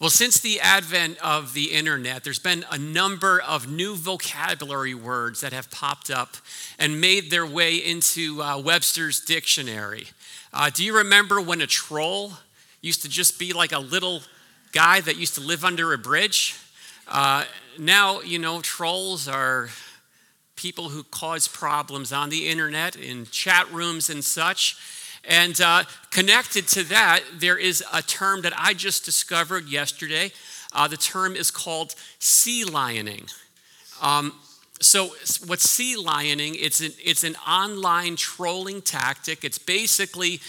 Well, since the advent of the internet, there's been a number of new vocabulary words that have popped up and made their way into uh, Webster's dictionary. Uh, do you remember when a troll used to just be like a little guy that used to live under a bridge? Uh, now, you know, trolls are people who cause problems on the internet, in chat rooms and such. And uh, connected to that, there is a term that I just discovered yesterday. Uh, the term is called sea lioning. Um, so, what's sea lioning? It's an, it's an online trolling tactic. It's basically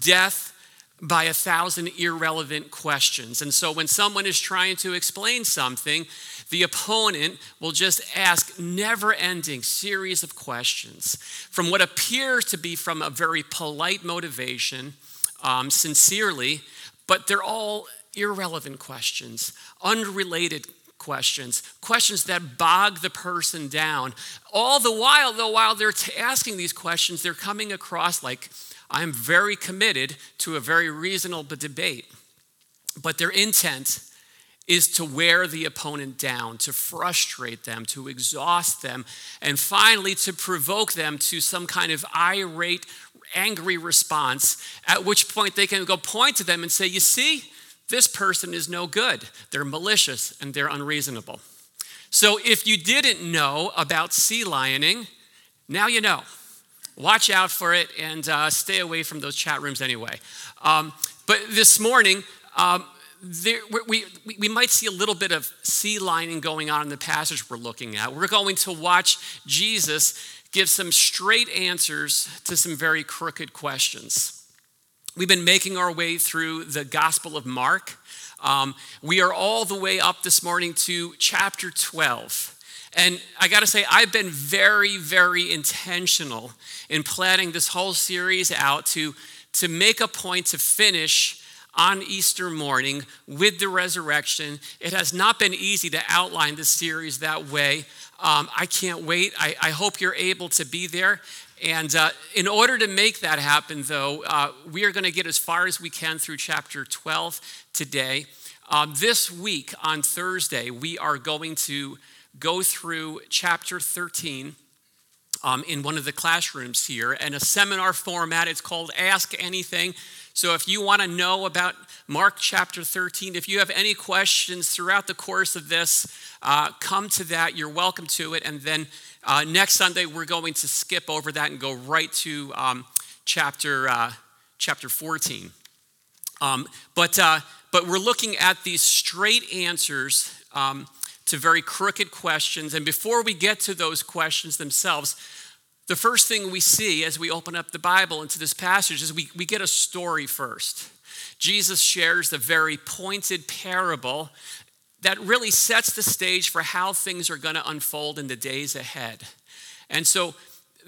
death by a thousand irrelevant questions. And so, when someone is trying to explain something, the opponent will just ask never ending series of questions from what appears to be from a very polite motivation, um, sincerely, but they're all irrelevant questions, unrelated questions, questions that bog the person down. All the while, though, while they're t- asking these questions, they're coming across like, I'm very committed to a very reasonable debate. But their intent is to wear the opponent down, to frustrate them, to exhaust them, and finally to provoke them to some kind of irate, angry response, at which point they can go point to them and say, You see, this person is no good. They're malicious and they're unreasonable. So if you didn't know about sea lioning, now you know. Watch out for it and uh, stay away from those chat rooms anyway. Um, but this morning, um, there, we, we might see a little bit of sea lioning going on in the passage we're looking at. We're going to watch Jesus give some straight answers to some very crooked questions. We've been making our way through the Gospel of Mark. Um, we are all the way up this morning to chapter 12. And I got to say, I've been very, very intentional in planning this whole series out to, to make a point to finish on Easter morning with the resurrection. It has not been easy to outline this series that way. Um, I can't wait. I, I, hope you're able to be there. And uh, in order to make that happen, though, uh, we are going to get as far as we can through chapter 12 today. Um, this week on Thursday, we are going to go through chapter 13. Um, in one of the classrooms here, and a seminar format. It's called Ask Anything. So if you want to know about Mark chapter 13, if you have any questions throughout the course of this, uh, come to that. You're welcome to it. And then uh, next Sunday, we're going to skip over that and go right to um, chapter, uh, chapter 14. Um, but, uh, but we're looking at these straight answers um, to very crooked questions. And before we get to those questions themselves, the first thing we see as we open up the Bible into this passage is we, we get a story first. Jesus shares the very pointed parable that really sets the stage for how things are going to unfold in the days ahead. And so,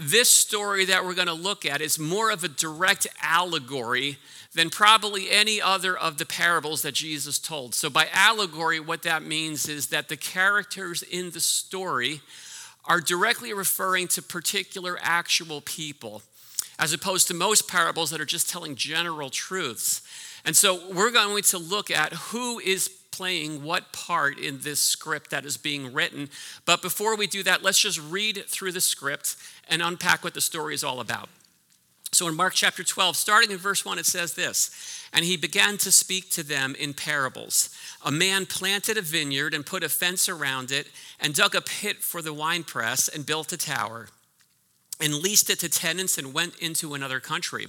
this story that we're going to look at is more of a direct allegory than probably any other of the parables that Jesus told. So, by allegory, what that means is that the characters in the story are directly referring to particular actual people, as opposed to most parables that are just telling general truths. And so we're going to look at who is playing what part in this script that is being written. But before we do that, let's just read through the script and unpack what the story is all about. So in Mark chapter 12, starting in verse 1, it says this And he began to speak to them in parables. A man planted a vineyard and put a fence around it, and dug a pit for the winepress, and built a tower, and leased it to tenants, and went into another country.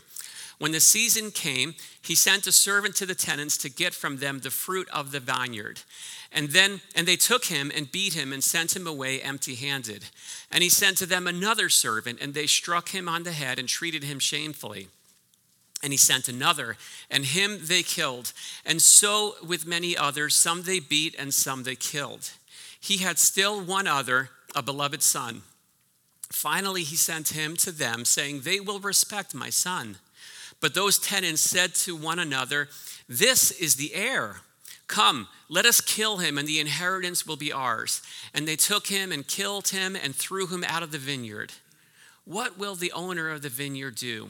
When the season came, he sent a servant to the tenants to get from them the fruit of the vineyard. And then and they took him and beat him and sent him away empty-handed. And he sent to them another servant and they struck him on the head and treated him shamefully. And he sent another, and him they killed. And so with many others, some they beat and some they killed. He had still one other, a beloved son. Finally, he sent him to them, saying, They will respect my son. But those tenants said to one another, This is the heir. Come, let us kill him, and the inheritance will be ours. And they took him and killed him and threw him out of the vineyard. What will the owner of the vineyard do?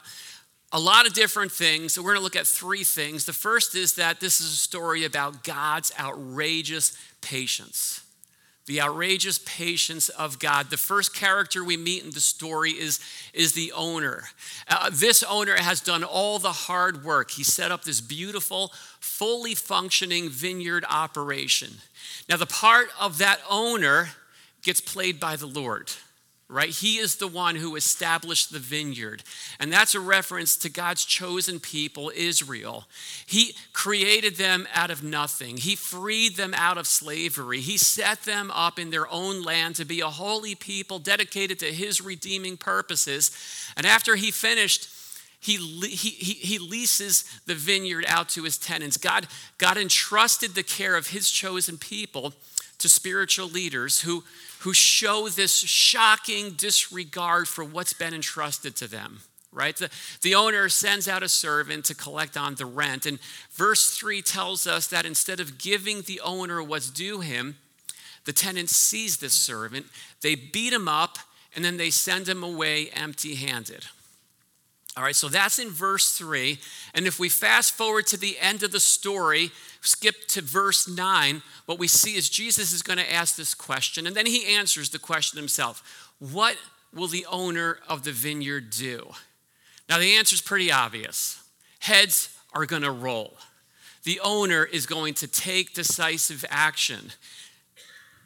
a lot of different things. So we're going to look at three things. The first is that this is a story about God's outrageous patience. The outrageous patience of God. The first character we meet in the story is, is the owner. Uh, this owner has done all the hard work. He set up this beautiful, fully functioning vineyard operation. Now, the part of that owner gets played by the Lord right? He is the one who established the vineyard. And that's a reference to God's chosen people, Israel. He created them out of nothing, He freed them out of slavery. He set them up in their own land to be a holy people dedicated to His redeeming purposes. And after He finished, he, he, he leases the vineyard out to his tenants. God, God entrusted the care of his chosen people to spiritual leaders who, who show this shocking disregard for what's been entrusted to them right? The, the owner sends out a servant to collect on the rent. And verse 3 tells us that instead of giving the owner what's due him, the tenant sees this servant, they beat him up, and then they send him away empty handed. All right, so that's in verse 3. And if we fast forward to the end of the story, skip to verse 9, what we see is Jesus is going to ask this question, and then he answers the question himself What will the owner of the vineyard do? Now, the answer is pretty obvious heads are going to roll. The owner is going to take decisive action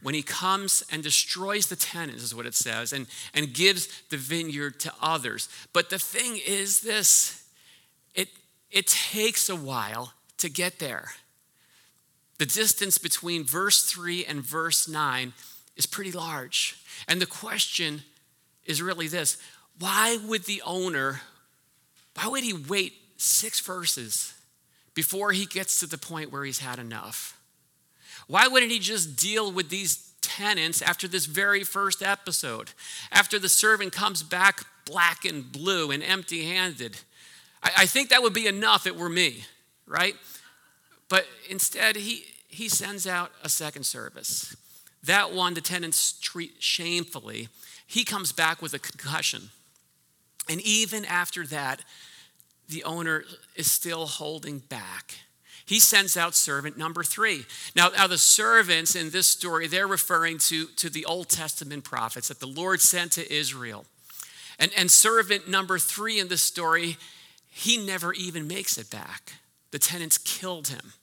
when he comes and destroys the tenants, is what it says, and, and gives the vineyard to others. But the thing is this it, it takes a while to get there. The distance between verse 3 and verse 9 is pretty large. And the question is really this why would the owner, why would he wait six verses before he gets to the point where he's had enough? Why wouldn't he just deal with these tenants after this very first episode? After the servant comes back black and blue and empty handed? I, I think that would be enough if it were me, right? But instead, he, he sends out a second service. That one, the tenants treat shamefully. He comes back with a concussion. And even after that, the owner is still holding back. He sends out servant number three. Now, now the servants in this story, they're referring to, to the Old Testament prophets that the Lord sent to Israel. And, and servant number three in this story, he never even makes it back. The tenants killed him.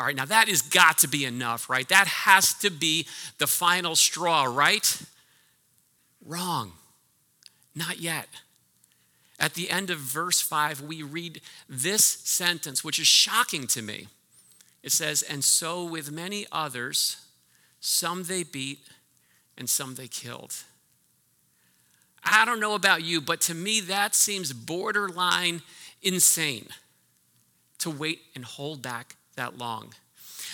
All right, now that has got to be enough, right? That has to be the final straw, right? Wrong. Not yet. At the end of verse 5, we read this sentence, which is shocking to me. It says, And so with many others, some they beat and some they killed. I don't know about you, but to me, that seems borderline insane to wait and hold back that long.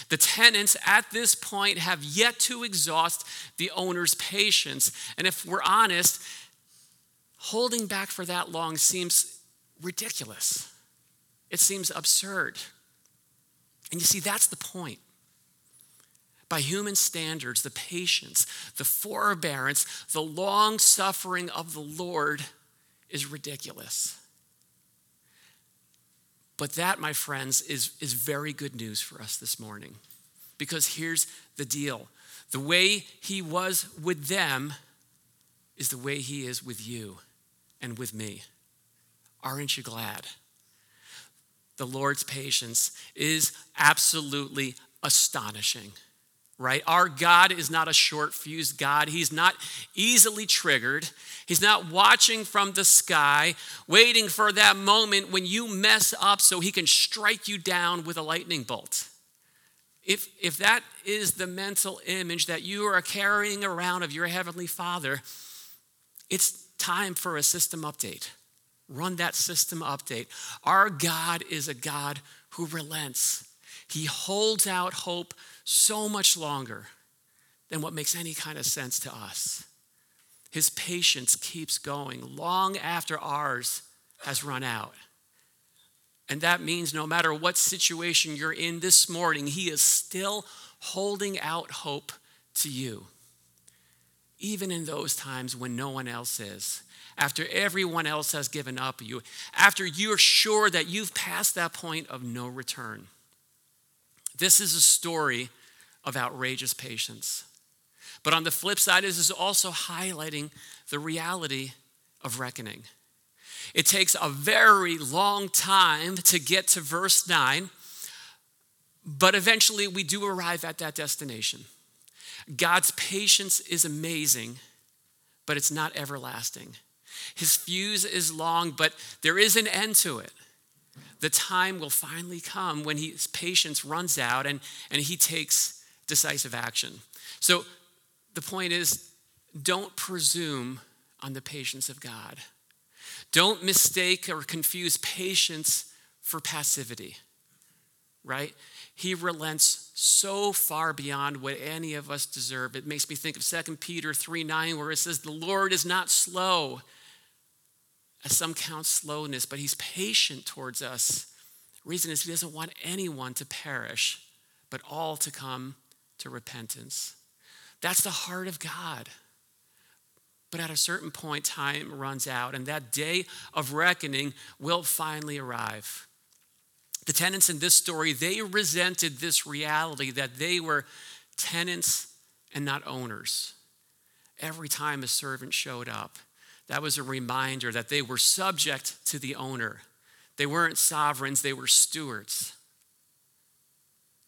The tenants at this point have yet to exhaust the owner's patience. And if we're honest, holding back for that long seems ridiculous. It seems absurd. And you see, that's the point. By human standards, the patience, the forbearance, the long suffering of the Lord is ridiculous. But that, my friends, is, is very good news for us this morning. Because here's the deal the way he was with them is the way he is with you and with me. Aren't you glad? The Lord's patience is absolutely astonishing right? Our God is not a short fused God. He's not easily triggered. He's not watching from the sky, waiting for that moment when you mess up so he can strike you down with a lightning bolt. If, if that is the mental image that you are carrying around of your Heavenly Father, it's time for a system update. Run that system update. Our God is a God who relents. He holds out hope so much longer than what makes any kind of sense to us. His patience keeps going long after ours has run out. And that means no matter what situation you're in this morning, He is still holding out hope to you, even in those times when no one else is. After everyone else has given up you, after you're sure that you've passed that point of no return. This is a story of outrageous patience. But on the flip side, this is also highlighting the reality of reckoning. It takes a very long time to get to verse 9, but eventually we do arrive at that destination. God's patience is amazing, but it's not everlasting. His fuse is long, but there is an end to it. The time will finally come when his patience runs out and, and he takes decisive action. So the point is don't presume on the patience of God. Don't mistake or confuse patience for passivity, right? He relents so far beyond what any of us deserve. It makes me think of 2 Peter 3 9, where it says, The Lord is not slow, as some count slowness, but He's patient towards us. The reason is He doesn't want anyone to perish, but all to come to repentance. That's the heart of God. But at a certain point, time runs out, and that day of reckoning will finally arrive. The tenants in this story, they resented this reality that they were tenants and not owners. Every time a servant showed up, that was a reminder that they were subject to the owner. They weren't sovereigns, they were stewards.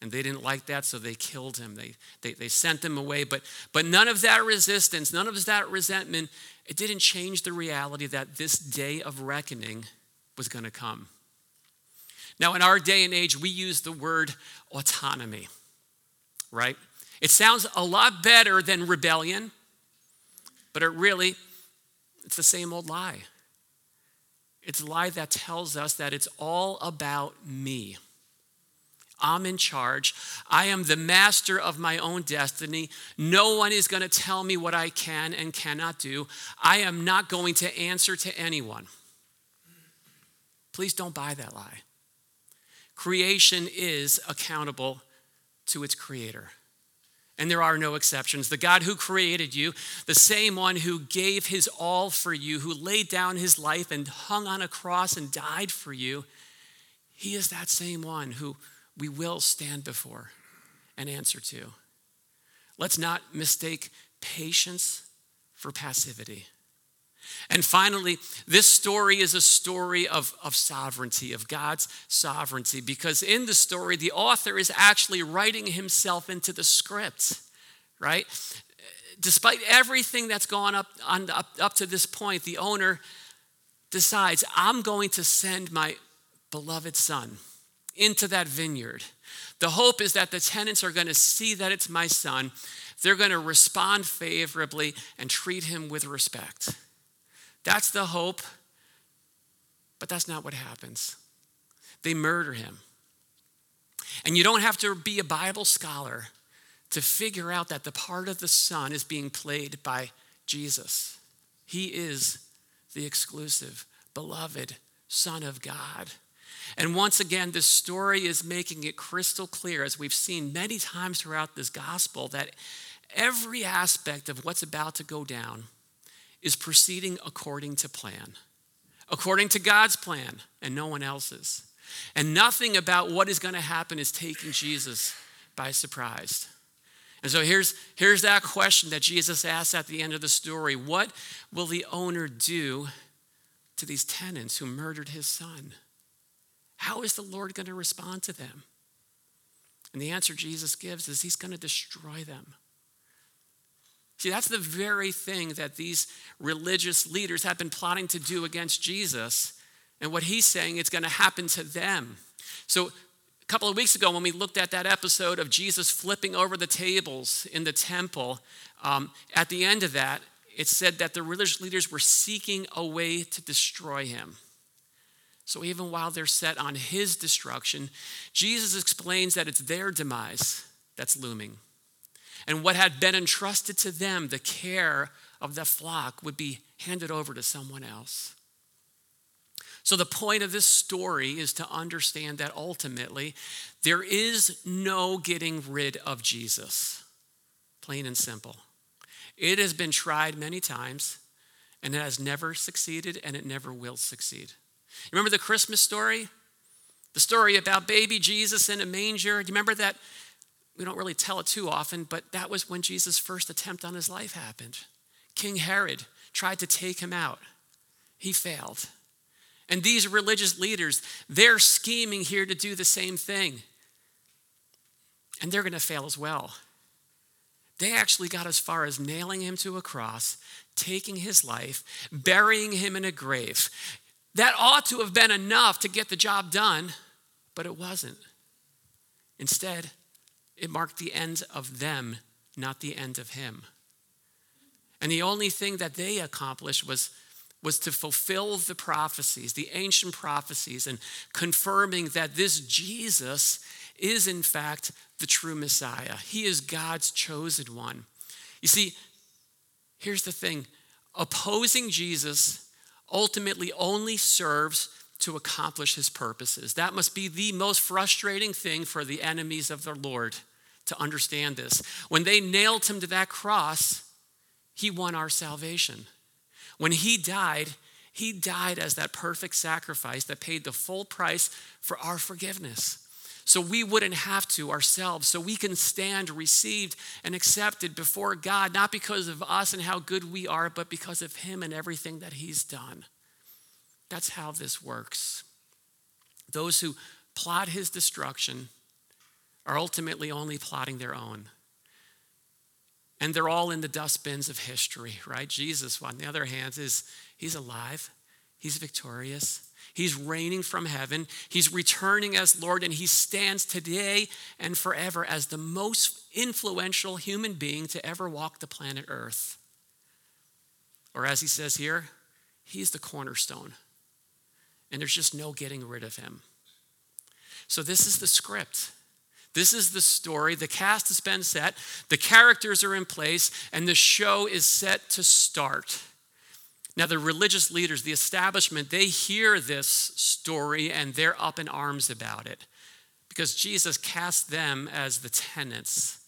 And they didn't like that, so they killed him. They, they, they sent him away. But, but none of that resistance, none of that resentment, it didn't change the reality that this day of reckoning was going to come. Now, in our day and age, we use the word autonomy, right? It sounds a lot better than rebellion, but it really, it's the same old lie. It's a lie that tells us that it's all about me. I'm in charge. I am the master of my own destiny. No one is going to tell me what I can and cannot do. I am not going to answer to anyone. Please don't buy that lie. Creation is accountable to its creator. And there are no exceptions. The God who created you, the same one who gave his all for you, who laid down his life and hung on a cross and died for you, he is that same one who we will stand before and answer to. Let's not mistake patience for passivity. And finally, this story is a story of, of sovereignty, of God's sovereignty, because in the story, the author is actually writing himself into the script, right? Despite everything that's gone up, on, up, up to this point, the owner decides, I'm going to send my beloved son into that vineyard. The hope is that the tenants are going to see that it's my son. They're going to respond favorably and treat him with respect. That's the hope, but that's not what happens. They murder him. And you don't have to be a Bible scholar to figure out that the part of the son is being played by Jesus. He is the exclusive, beloved Son of God. And once again, this story is making it crystal clear, as we've seen many times throughout this gospel, that every aspect of what's about to go down is proceeding according to plan, according to God's plan and no one else's. And nothing about what is going to happen is taking Jesus by surprise. And so here's, here's that question that Jesus asks at the end of the story What will the owner do to these tenants who murdered his son? How is the Lord going to respond to them? And the answer Jesus gives is He's going to destroy them. See, that's the very thing that these religious leaders have been plotting to do against Jesus. And what he's saying it's going to happen to them. So, a couple of weeks ago, when we looked at that episode of Jesus flipping over the tables in the temple, um, at the end of that, it said that the religious leaders were seeking a way to destroy him. So even while they're set on his destruction, Jesus explains that it's their demise that's looming. And what had been entrusted to them, the care of the flock, would be handed over to someone else. So, the point of this story is to understand that ultimately there is no getting rid of Jesus. Plain and simple. It has been tried many times, and it has never succeeded, and it never will succeed. Remember the Christmas story? The story about baby Jesus in a manger? Do you remember that? We don't really tell it too often, but that was when Jesus' first attempt on his life happened. King Herod tried to take him out, he failed. And these religious leaders, they're scheming here to do the same thing. And they're going to fail as well. They actually got as far as nailing him to a cross, taking his life, burying him in a grave. That ought to have been enough to get the job done, but it wasn't. Instead, it marked the end of them, not the end of him. And the only thing that they accomplished was was to fulfill the prophecies, the ancient prophecies, and confirming that this Jesus is, in fact, the true Messiah. He is God's chosen one. You see, here's the thing opposing Jesus ultimately only serves to accomplish his purposes. That must be the most frustrating thing for the enemies of the Lord to understand this. When they nailed him to that cross, he won our salvation. When he died, he died as that perfect sacrifice that paid the full price for our forgiveness. So we wouldn't have to ourselves, so we can stand received and accepted before God, not because of us and how good we are, but because of Him and everything that He's done. That's how this works. Those who plot His destruction are ultimately only plotting their own. And they're all in the dustbins of history, right? Jesus, on the other hand, is he's alive, he's victorious, he's reigning from heaven, he's returning as Lord, and he stands today and forever as the most influential human being to ever walk the planet Earth. Or as he says here, he's the cornerstone. And there's just no getting rid of him. So, this is the script. This is the story. The cast has been set, the characters are in place, and the show is set to start. Now, the religious leaders, the establishment, they hear this story and they're up in arms about it because Jesus cast them as the tenants.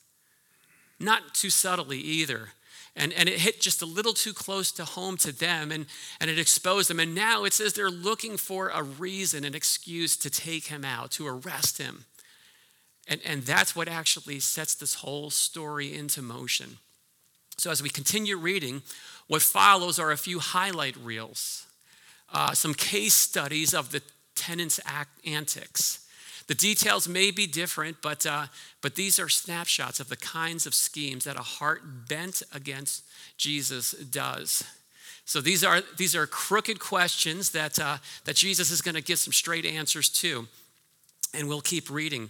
Not too subtly either. And, and it hit just a little too close to home to them and, and it exposed them. And now it says they're looking for a reason, an excuse to take him out, to arrest him. And, and that's what actually sets this whole story into motion. So, as we continue reading, what follows are a few highlight reels, uh, some case studies of the tenants' act antics. The details may be different, but, uh, but these are snapshots of the kinds of schemes that a heart bent against Jesus does. So these are, these are crooked questions that, uh, that Jesus is going to give some straight answers to. And we'll keep reading.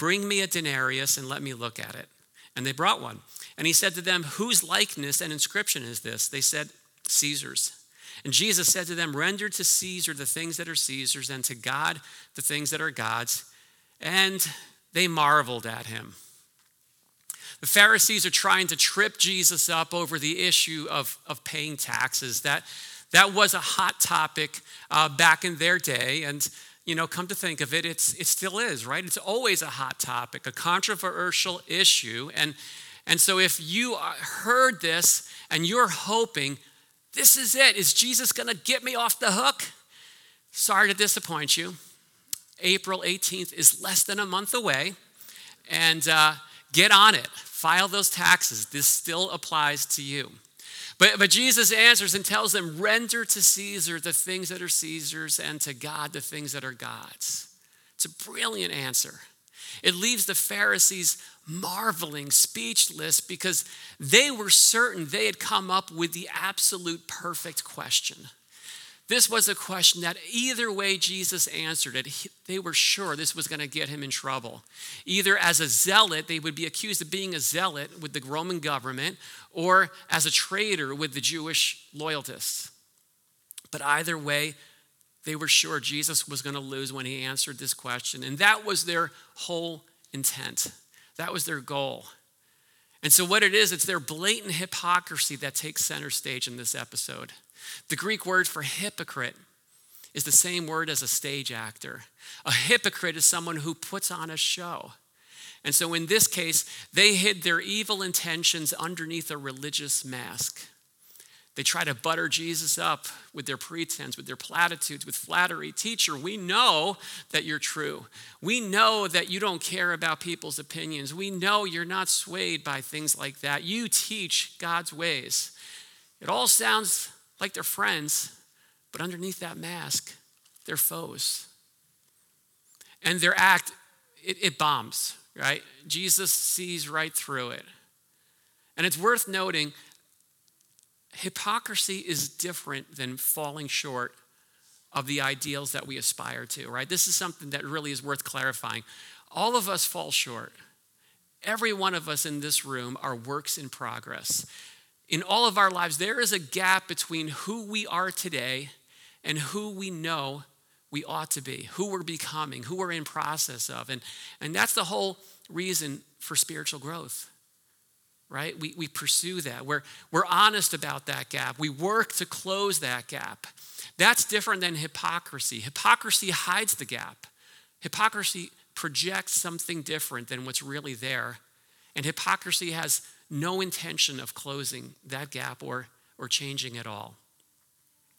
Bring me a denarius and let me look at it. And they brought one. And he said to them, Whose likeness and inscription is this? They said, Caesar's. And Jesus said to them, Render to Caesar the things that are Caesar's, and to God the things that are God's. And they marveled at him. The Pharisees are trying to trip Jesus up over the issue of, of paying taxes. That, that was a hot topic uh, back in their day. And you know, come to think of it, it's, it still is, right? It's always a hot topic, a controversial issue. And, and so if you heard this and you're hoping, this is it, is Jesus going to get me off the hook? Sorry to disappoint you. April 18th is less than a month away. And uh, get on it, file those taxes. This still applies to you. But, but Jesus answers and tells them, render to Caesar the things that are Caesar's and to God the things that are God's. It's a brilliant answer. It leaves the Pharisees marveling, speechless, because they were certain they had come up with the absolute perfect question. This was a question that either way Jesus answered it, they were sure this was going to get him in trouble. Either as a zealot, they would be accused of being a zealot with the Roman government, or as a traitor with the Jewish loyalists. But either way, they were sure Jesus was going to lose when he answered this question. And that was their whole intent, that was their goal. And so, what it is, it's their blatant hypocrisy that takes center stage in this episode. The Greek word for hypocrite is the same word as a stage actor. A hypocrite is someone who puts on a show. And so in this case, they hid their evil intentions underneath a religious mask. They try to butter Jesus up with their pretense, with their platitudes, with flattery. Teacher, we know that you're true. We know that you don't care about people's opinions. We know you're not swayed by things like that. You teach God's ways. It all sounds like they're friends, but underneath that mask, they're foes. And their act, it, it bombs, right? Jesus sees right through it. And it's worth noting hypocrisy is different than falling short of the ideals that we aspire to, right? This is something that really is worth clarifying. All of us fall short. Every one of us in this room are works in progress in all of our lives, there is a gap between who we are today and who we know we ought to be, who we're becoming, who we're in process of. And, and that's the whole reason for spiritual growth, right? We, we pursue that. We're, we're honest about that gap. We work to close that gap. That's different than hypocrisy. Hypocrisy hides the gap. Hypocrisy projects something different than what's really there. And hypocrisy has no intention of closing that gap or, or changing at all.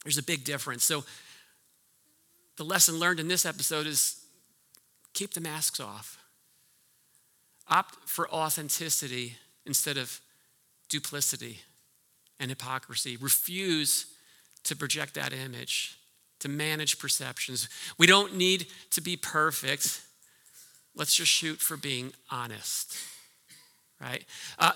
There's a big difference. So, the lesson learned in this episode is keep the masks off. Opt for authenticity instead of duplicity and hypocrisy. Refuse to project that image, to manage perceptions. We don't need to be perfect. Let's just shoot for being honest right? Uh,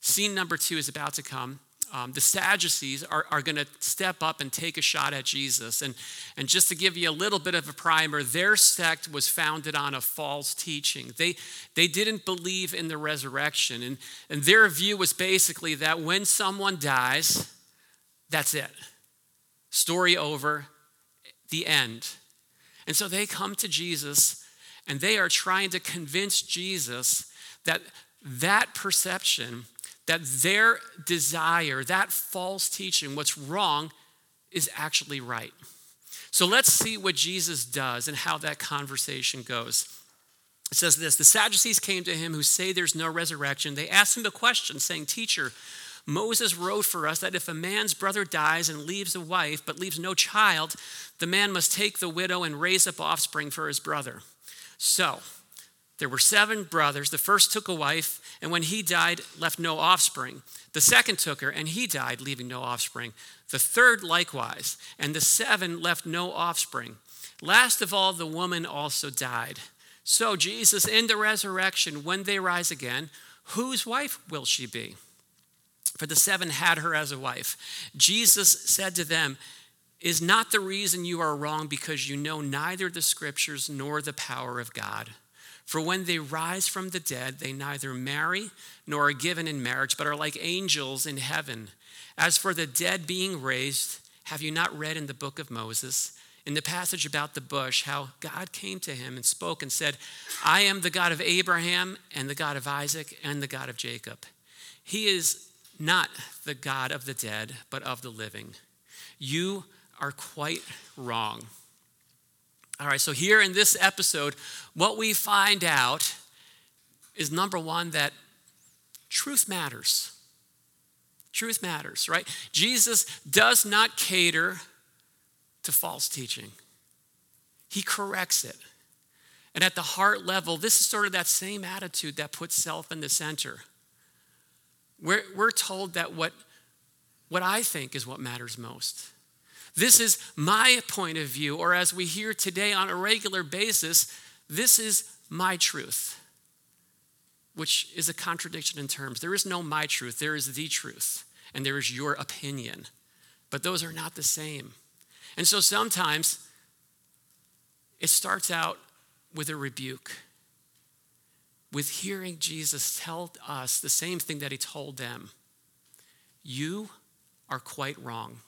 scene number two is about to come. Um, the Sadducees are, are going to step up and take a shot at Jesus. And, and just to give you a little bit of a primer, their sect was founded on a false teaching. They, they didn't believe in the resurrection. And, and their view was basically that when someone dies, that's it. Story over, the end. And so they come to Jesus and they are trying to convince Jesus that that perception, that their desire, that false teaching, what's wrong, is actually right. So let's see what Jesus does and how that conversation goes. It says this The Sadducees came to him who say there's no resurrection. They asked him a question, saying, Teacher, Moses wrote for us that if a man's brother dies and leaves a wife but leaves no child, the man must take the widow and raise up offspring for his brother. So, there were seven brothers. The first took a wife, and when he died, left no offspring. The second took her, and he died, leaving no offspring. The third likewise, and the seven left no offspring. Last of all, the woman also died. So, Jesus, in the resurrection, when they rise again, whose wife will she be? For the seven had her as a wife. Jesus said to them, Is not the reason you are wrong because you know neither the scriptures nor the power of God? For when they rise from the dead, they neither marry nor are given in marriage, but are like angels in heaven. As for the dead being raised, have you not read in the book of Moses, in the passage about the bush, how God came to him and spoke and said, I am the God of Abraham and the God of Isaac and the God of Jacob. He is not the God of the dead, but of the living. You are quite wrong. All right, so here in this episode, what we find out is number one, that truth matters. Truth matters, right? Jesus does not cater to false teaching, he corrects it. And at the heart level, this is sort of that same attitude that puts self in the center. We're, we're told that what, what I think is what matters most. This is my point of view, or as we hear today on a regular basis, this is my truth, which is a contradiction in terms. There is no my truth, there is the truth, and there is your opinion. But those are not the same. And so sometimes it starts out with a rebuke, with hearing Jesus tell us the same thing that he told them You are quite wrong.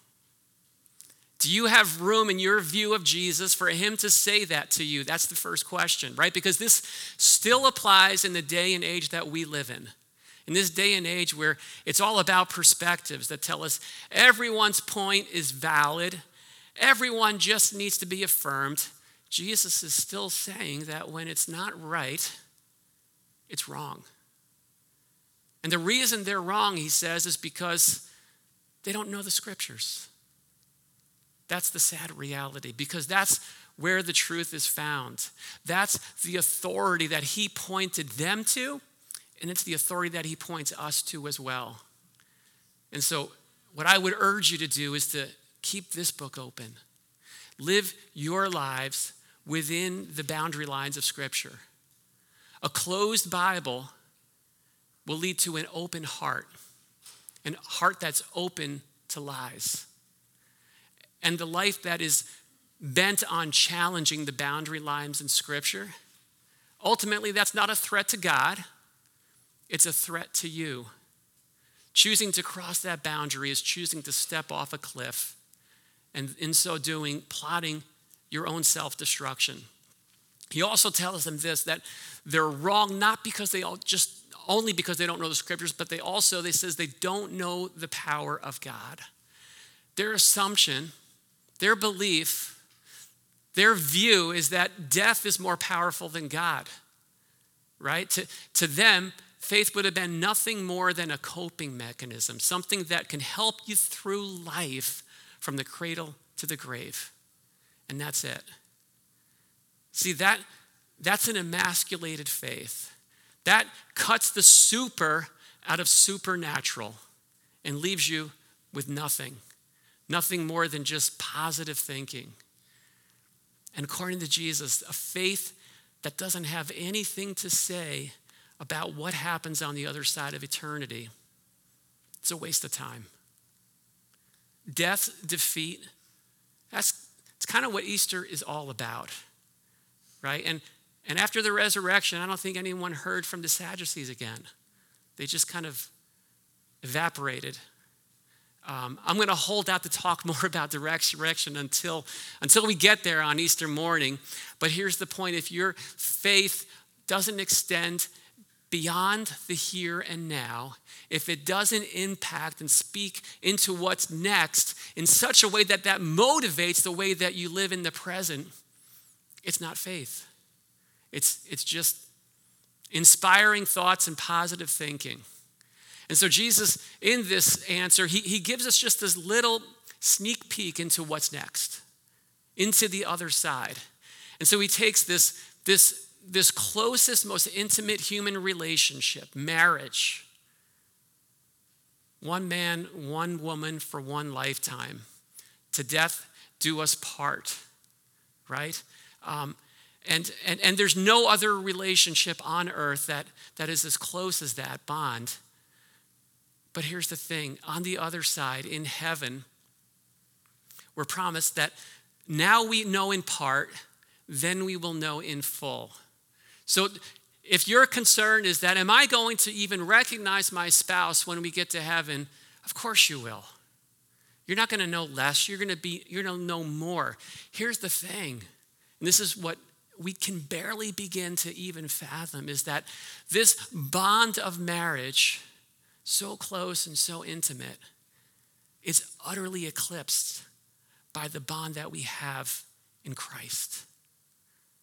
Do you have room in your view of Jesus for him to say that to you? That's the first question, right? Because this still applies in the day and age that we live in. In this day and age where it's all about perspectives that tell us everyone's point is valid, everyone just needs to be affirmed, Jesus is still saying that when it's not right, it's wrong. And the reason they're wrong, he says, is because they don't know the scriptures. That's the sad reality because that's where the truth is found. That's the authority that he pointed them to, and it's the authority that he points us to as well. And so, what I would urge you to do is to keep this book open. Live your lives within the boundary lines of Scripture. A closed Bible will lead to an open heart, an heart that's open to lies and the life that is bent on challenging the boundary lines in Scripture, ultimately, that's not a threat to God, it's a threat to you. Choosing to cross that boundary is choosing to step off a cliff, and in so doing, plotting your own self destruction. He also tells them this that they're wrong not because they all just only because they don't know the scriptures, but they also, they says they don't know the power of God. Their assumption their belief, their view is that death is more powerful than God, right? To, to them, faith would have been nothing more than a coping mechanism, something that can help you through life from the cradle to the grave. And that's it. See, that, that's an emasculated faith. That cuts the super out of supernatural and leaves you with nothing nothing more than just positive thinking. And according to Jesus, a faith that doesn't have anything to say about what happens on the other side of eternity, it's a waste of time. Death, defeat, that's it's kind of what Easter is all about, right? And, and after the resurrection, I don't think anyone heard from the Sadducees again. They just kind of evaporated um, I'm going to hold out to talk more about the resurrection until, until we get there on Easter morning. But here's the point if your faith doesn't extend beyond the here and now, if it doesn't impact and speak into what's next in such a way that that motivates the way that you live in the present, it's not faith. It's, it's just inspiring thoughts and positive thinking. And so, Jesus, in this answer, he, he gives us just this little sneak peek into what's next, into the other side. And so, he takes this, this, this closest, most intimate human relationship, marriage, one man, one woman for one lifetime, to death do us part, right? Um, and, and, and there's no other relationship on earth that, that is as close as that bond. But here's the thing on the other side, in heaven, we're promised that now we know in part, then we will know in full. So if your concern is that, am I going to even recognize my spouse when we get to heaven? Of course you will. You're not going to know less, you're going to be you're going to know more. Here's the thing. And this is what we can barely begin to even fathom is that this bond of marriage so close and so intimate, is utterly eclipsed by the bond that we have in Christ,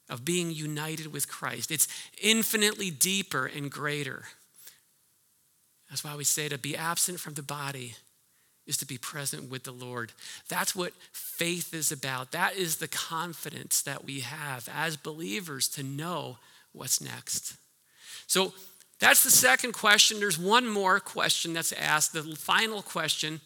of being united with Christ. It's infinitely deeper and greater. That's why we say to be absent from the body is to be present with the Lord. That's what faith is about. That is the confidence that we have as believers to know what's next. So, that's the second question. There's one more question that's asked, the final question.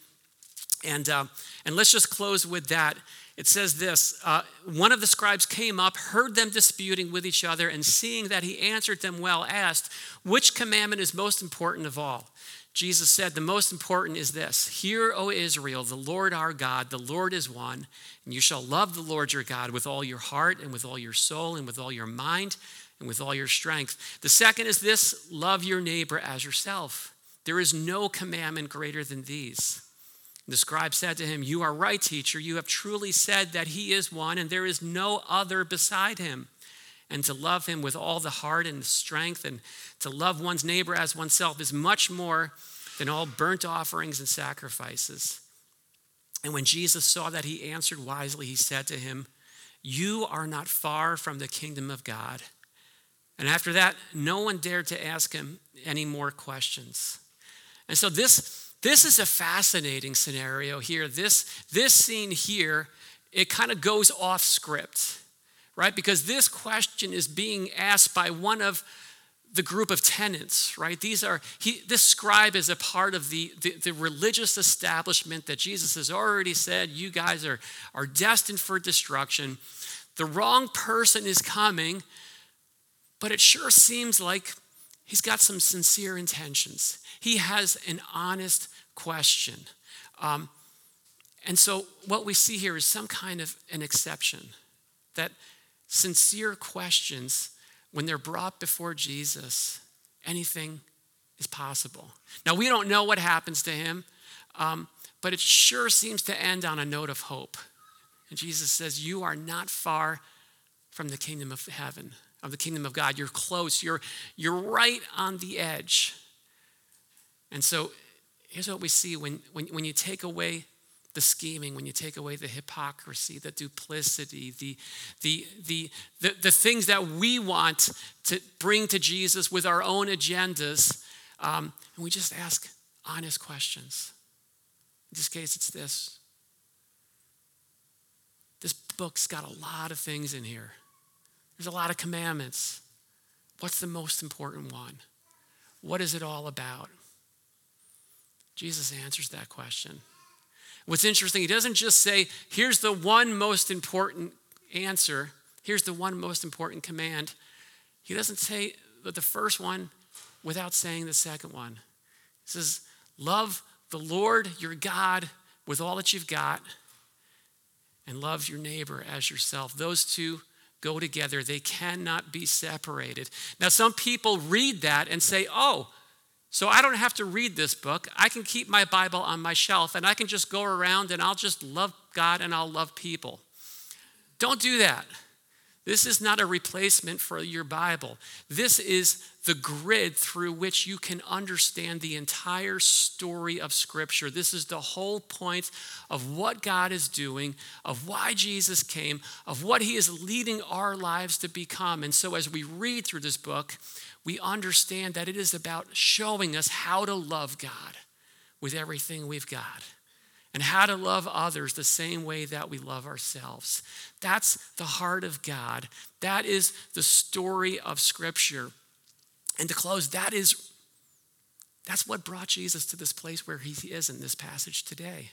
And, uh, and let's just close with that. It says this uh, One of the scribes came up, heard them disputing with each other, and seeing that he answered them well, asked, Which commandment is most important of all? Jesus said, The most important is this Hear, O Israel, the Lord our God, the Lord is one, and you shall love the Lord your God with all your heart, and with all your soul, and with all your mind, and with all your strength. The second is this love your neighbor as yourself. There is no commandment greater than these. The scribe said to him, You are right, teacher. You have truly said that he is one, and there is no other beside him. And to love him with all the heart and strength, and to love one's neighbor as oneself is much more than all burnt offerings and sacrifices. And when Jesus saw that he answered wisely, he said to him, You are not far from the kingdom of God. And after that, no one dared to ask him any more questions. And so this this is a fascinating scenario here. This, this scene here, it kind of goes off script, right? Because this question is being asked by one of the group of tenants, right? These are, he, this scribe is a part of the, the, the, religious establishment that Jesus has already said, you guys are, are destined for destruction. The wrong person is coming, but it sure seems like he's got some sincere intentions. He has an honest question. Um, and so what we see here is some kind of an exception that sincere questions, when they're brought before Jesus, anything is possible. Now, we don't know what happens to him, um, but it sure seems to end on a note of hope. And Jesus says, You are not far from the kingdom of heaven, of the kingdom of God. You're close, you're, you're right on the edge. And so here's what we see when, when, when you take away the scheming, when you take away the hypocrisy, the duplicity, the, the, the, the, the things that we want to bring to Jesus with our own agendas, um, and we just ask honest questions. In this case, it's this. This book's got a lot of things in here. There's a lot of commandments. What's the most important one? What is it all about? Jesus answers that question. What's interesting, he doesn't just say, here's the one most important answer, here's the one most important command. He doesn't say the first one without saying the second one. He says, Love the Lord your God with all that you've got, and love your neighbor as yourself. Those two go together, they cannot be separated. Now, some people read that and say, Oh, so I don't have to read this book. I can keep my Bible on my shelf and I can just go around and I'll just love God and I'll love people. Don't do that. This is not a replacement for your Bible. This is the grid through which you can understand the entire story of Scripture. This is the whole point of what God is doing, of why Jesus came, of what He is leading our lives to become. And so, as we read through this book, we understand that it is about showing us how to love God with everything we've got and how to love others the same way that we love ourselves. That's the heart of God. That is the story of Scripture. And to close, that is that's what brought Jesus to this place where he is in this passage today.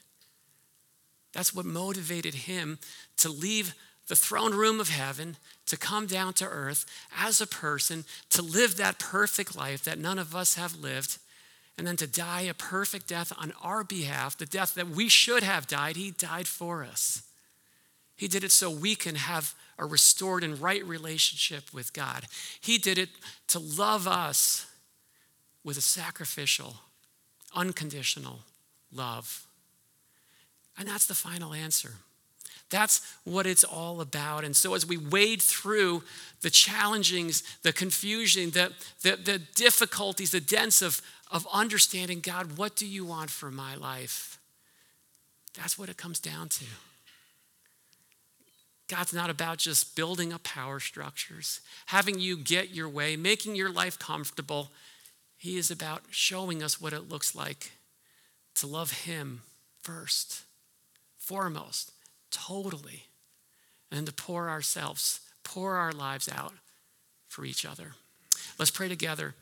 That's what motivated him to leave the throne room of heaven, to come down to earth as a person, to live that perfect life that none of us have lived, and then to die a perfect death on our behalf, the death that we should have died. He died for us. He did it so we can have a restored and right relationship with God. He did it to love us with a sacrificial, unconditional love. And that's the final answer. That's what it's all about. And so, as we wade through the challengings, the confusion, the, the, the difficulties, the dents of, of understanding God, what do you want for my life? That's what it comes down to. God's not about just building up power structures, having you get your way, making your life comfortable. He is about showing us what it looks like to love Him first, foremost, totally, and to pour ourselves, pour our lives out for each other. Let's pray together.